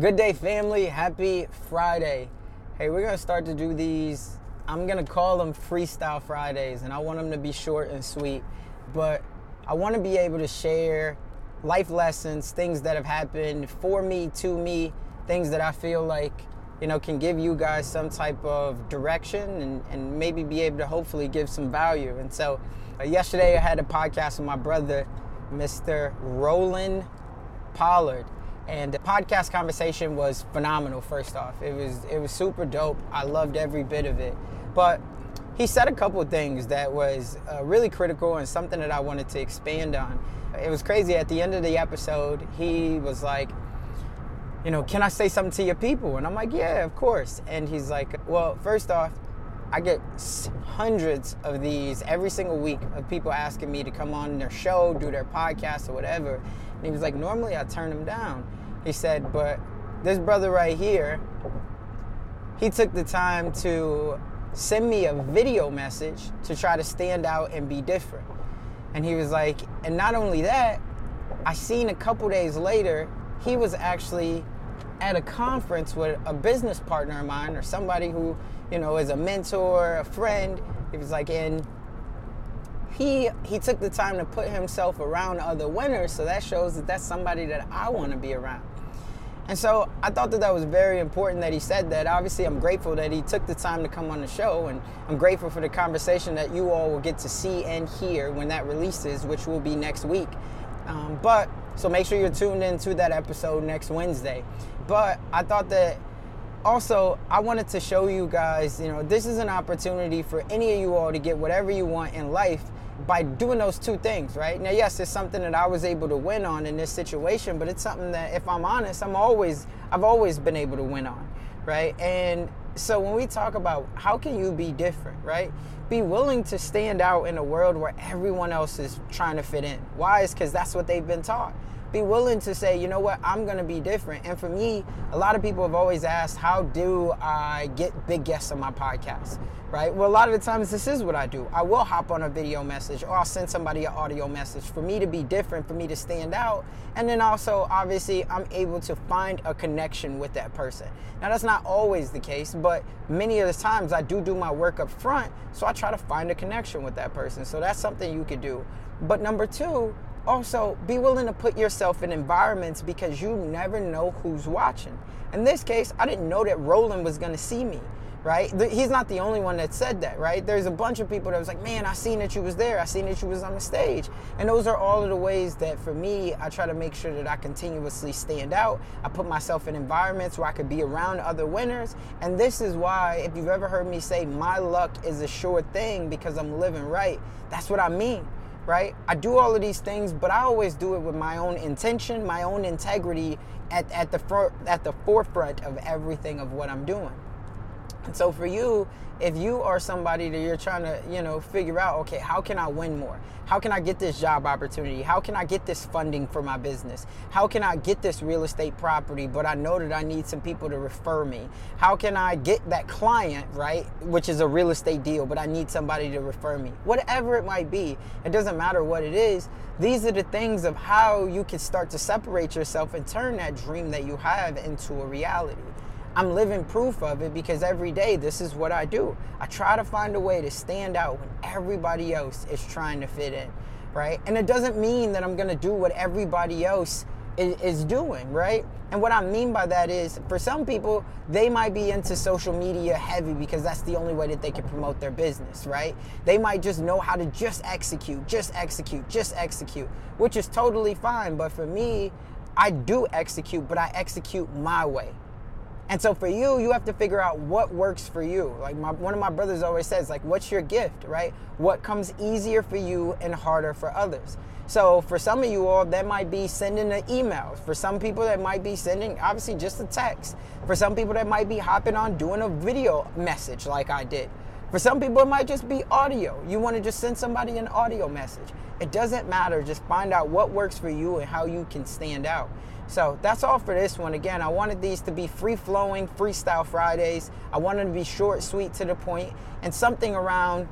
Good day, family. Happy Friday. Hey, we're going to start to do these. I'm going to call them Freestyle Fridays, and I want them to be short and sweet. But I want to be able to share life lessons, things that have happened for me, to me, things that I feel like, you know, can give you guys some type of direction and, and maybe be able to hopefully give some value. And so uh, yesterday I had a podcast with my brother, Mr. Roland Pollard. And the podcast conversation was phenomenal, first off. It was it was super dope. I loved every bit of it. But he said a couple things that was uh, really critical and something that I wanted to expand on. It was crazy. At the end of the episode, he was like, you know, can I say something to your people? And I'm like, yeah, of course. And he's like, well, first off, I get hundreds of these every single week of people asking me to come on their show, do their podcast or whatever. And he was like, normally I turn them down. He said, but this brother right here, he took the time to send me a video message to try to stand out and be different. And he was like, and not only that, I seen a couple days later, he was actually at a conference with a business partner of mine or somebody who, you know, is a mentor, a friend. He was like, and he he took the time to put himself around other winners, so that shows that that's somebody that I want to be around. And so I thought that that was very important that he said that. Obviously, I'm grateful that he took the time to come on the show, and I'm grateful for the conversation that you all will get to see and hear when that releases, which will be next week. Um, but so make sure you're tuned in to that episode next Wednesday. But I thought that also I wanted to show you guys, you know, this is an opportunity for any of you all to get whatever you want in life by doing those two things, right? Now, yes, it's something that I was able to win on in this situation, but it's something that, if I'm honest, I'm always, I've always been able to win on, right? And so when we talk about how can you be different, right? Be willing to stand out in a world where everyone else is trying to fit in. Why? Is because that's what they've been taught be willing to say, you know what, I'm to be different. And for me, a lot of people have always asked, how do I get big guests on my podcast? Right? Well, a lot of the times, this is what I do. I will hop on a video message or I'll send somebody an audio message for me to be different, for me to stand out. And then also, obviously, I'm able to find a connection with that person. Now, that's not always the case, but many of the times I do do my work up front. So I try to find a connection with that person. So that's something you could do. But number two, also be willing to put yourself in environments because you never know who's watching. In this case, I didn't know that Roland was going to see me, right? He's not the only one that said that, right? There's a bunch of people that was like, man, I seen that you was there. I seen that you was on the stage. And those are all of the ways that for me, I try to make sure that I continuously stand out. I put myself in environments where I could be around other winners. And this is why, if you've ever heard me say, my luck is a sure thing because I'm living right, that's what I mean right? I do all of these things, but I always do it with my own intention, my own integrity at, at, the, for, at the forefront of everything of what I'm doing. And so for you, if you are somebody that you're trying to, you know, figure out, okay, how can I win more? How can I get this job opportunity? How can I get this funding for my business? How can I get this real estate property? But I know that I need some people to refer me. How can I get that client, right? Which is a real estate deal, but I need somebody to refer me. Whatever it might be, it doesn't matter what it is. These are the things of how you can start to separate yourself and turn that dream that you have into a reality. I'm living proof of it because every day this is what I do. I try to find a way to stand out when everybody else is trying to fit in, right? And it doesn't mean that I'm gonna do what everybody else is, is doing, right? And what I mean by that is for some people, they might be into social media heavy because that's the only way that they can promote their business, right? They might just know how to just execute, just execute, just execute, which is totally fine. But for me, I do execute, but I execute my way. And so for you, you have to figure out what works for you. Like my, one of my brothers always says, like, what's your gift, right? What comes easier for you and harder for others. So for some of you all, that might be sending an email. For some people, that might be sending obviously just a text. For some people, that might be hopping on doing a video message like I did. For some people, it might just be audio. You want to just send somebody an audio message. It doesn't matter. Just find out what works for you and how you can stand out. So that's all for this one. Again, I wanted these to be free flowing, freestyle Fridays. I wanted to be short, sweet, to the point, and something around,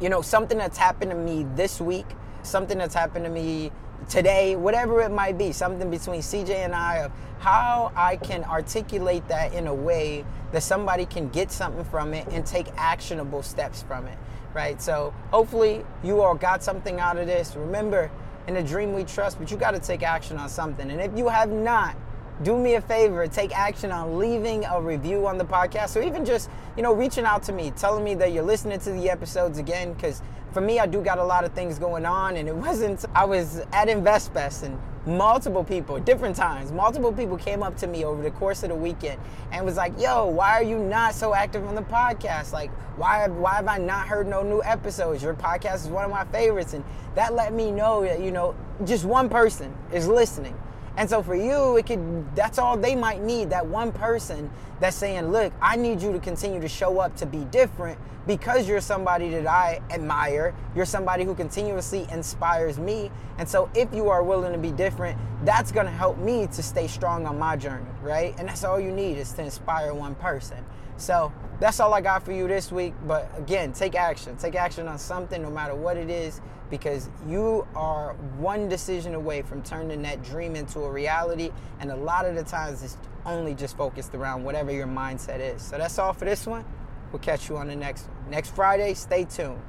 you know, something that's happened to me this week, something that's happened to me today, whatever it might be, something between CJ and I of how I can articulate that in a way that somebody can get something from it and take actionable steps from it, right? So hopefully you all got something out of this. Remember, in a dream we trust, but you got to take action on something. And if you have not, do me a favor, take action on leaving a review on the podcast or even just, you know, reaching out to me, telling me that you're listening to the episodes again. Because for me, I do got a lot of things going on. And it wasn't, I was at InvestFest and multiple people, different times, multiple people came up to me over the course of the weekend and was like, yo, why are you not so active on the podcast? Like, why, why have I not heard no new episodes? Your podcast is one of my favorites. And that let me know that, you know, just one person is listening. And so for you, it could that's all they might need, that one person that's saying, look, I need you to continue to show up to be different because you're somebody that I admire. You're somebody who continuously inspires me. And so if you are willing to be different, that's gonna help me to stay strong on my journey, right? And that's all you need is to inspire one person. So that's all I got for you this week. But again, take action. Take action on something, no matter what it is, because you are one decision away from turning that dream into a reality. And a lot of the times, it's only just focused around whatever your mindset is. So that's all for this one. We'll catch you on the next one. Next Friday, stay tuned.